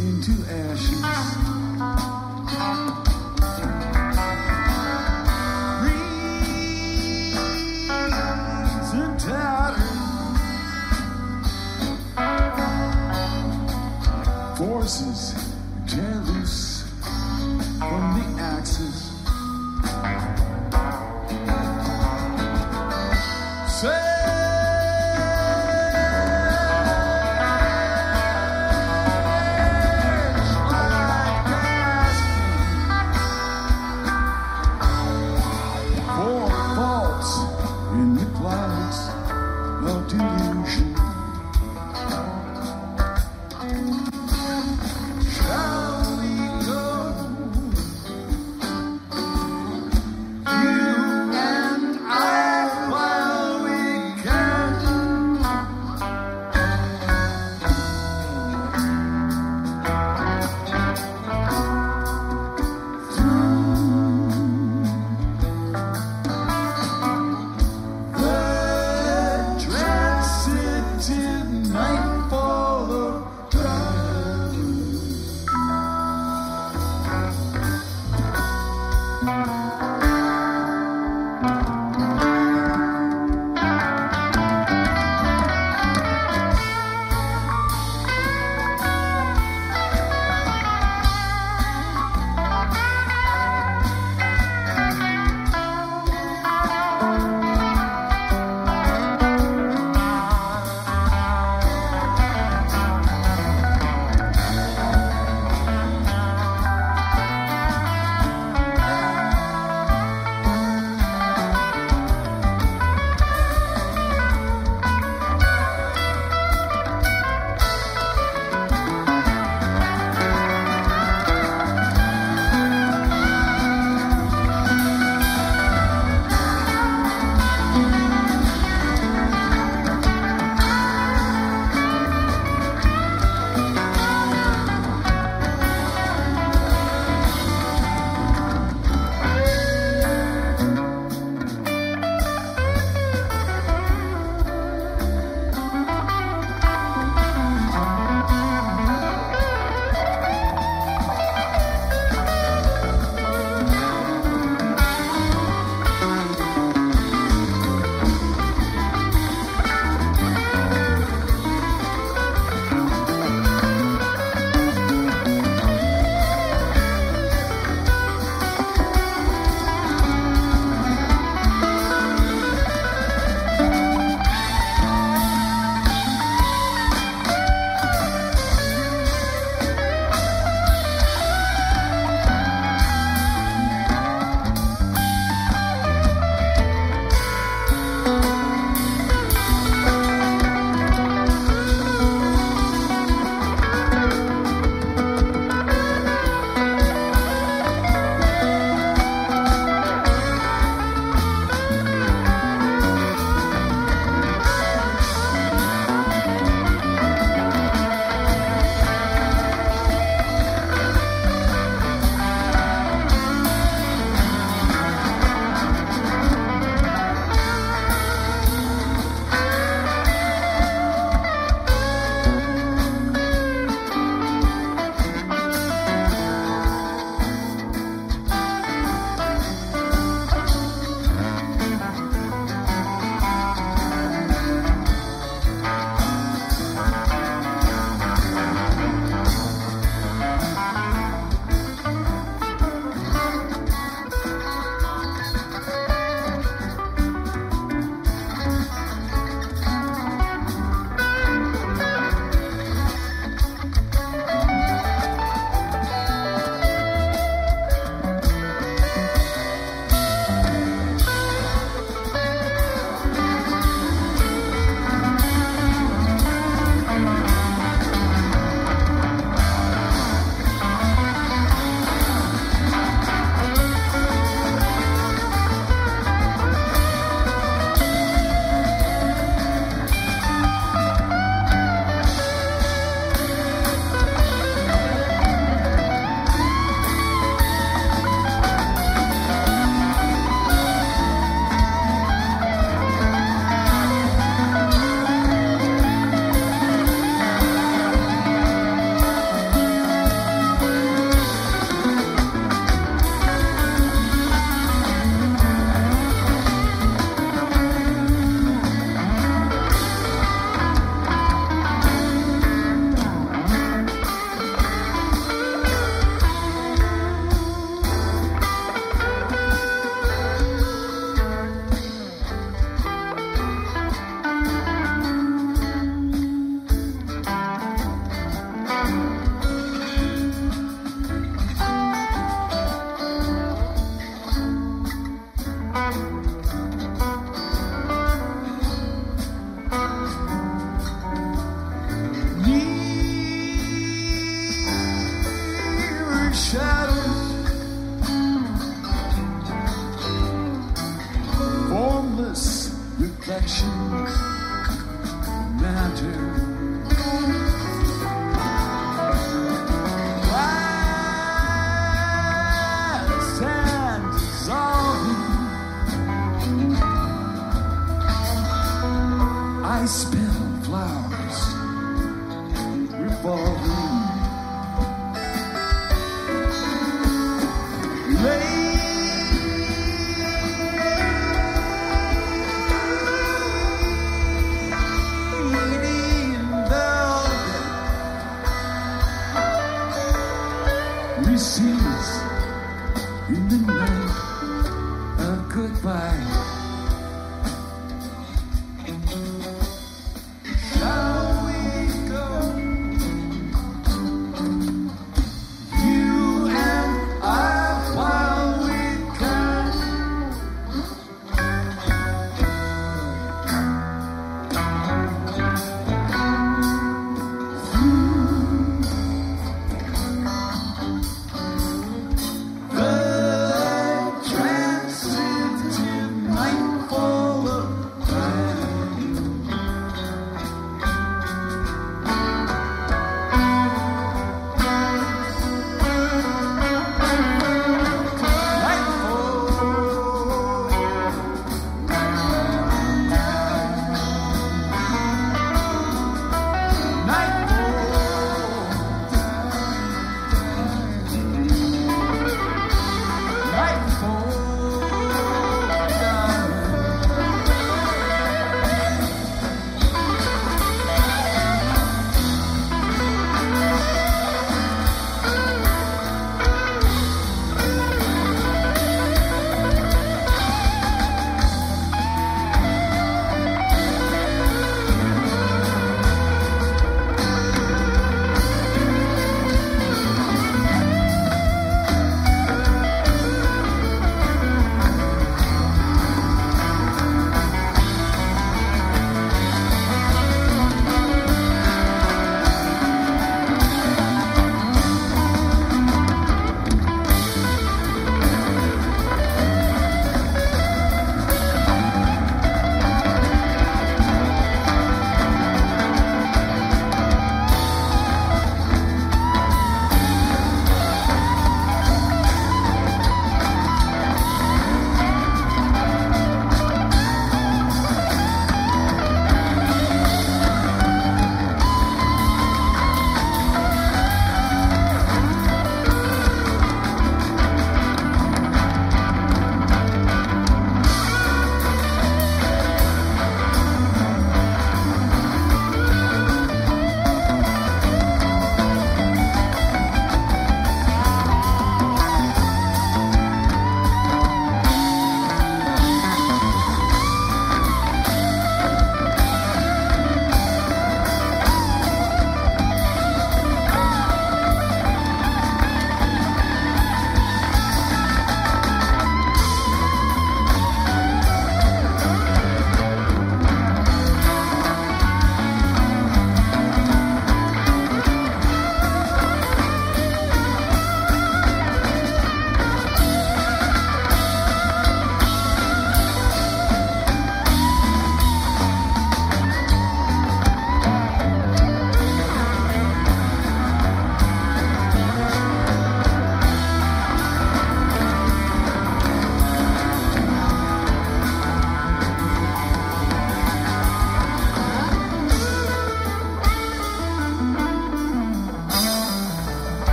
into ashes. And. Forces receives in the night a goodbye.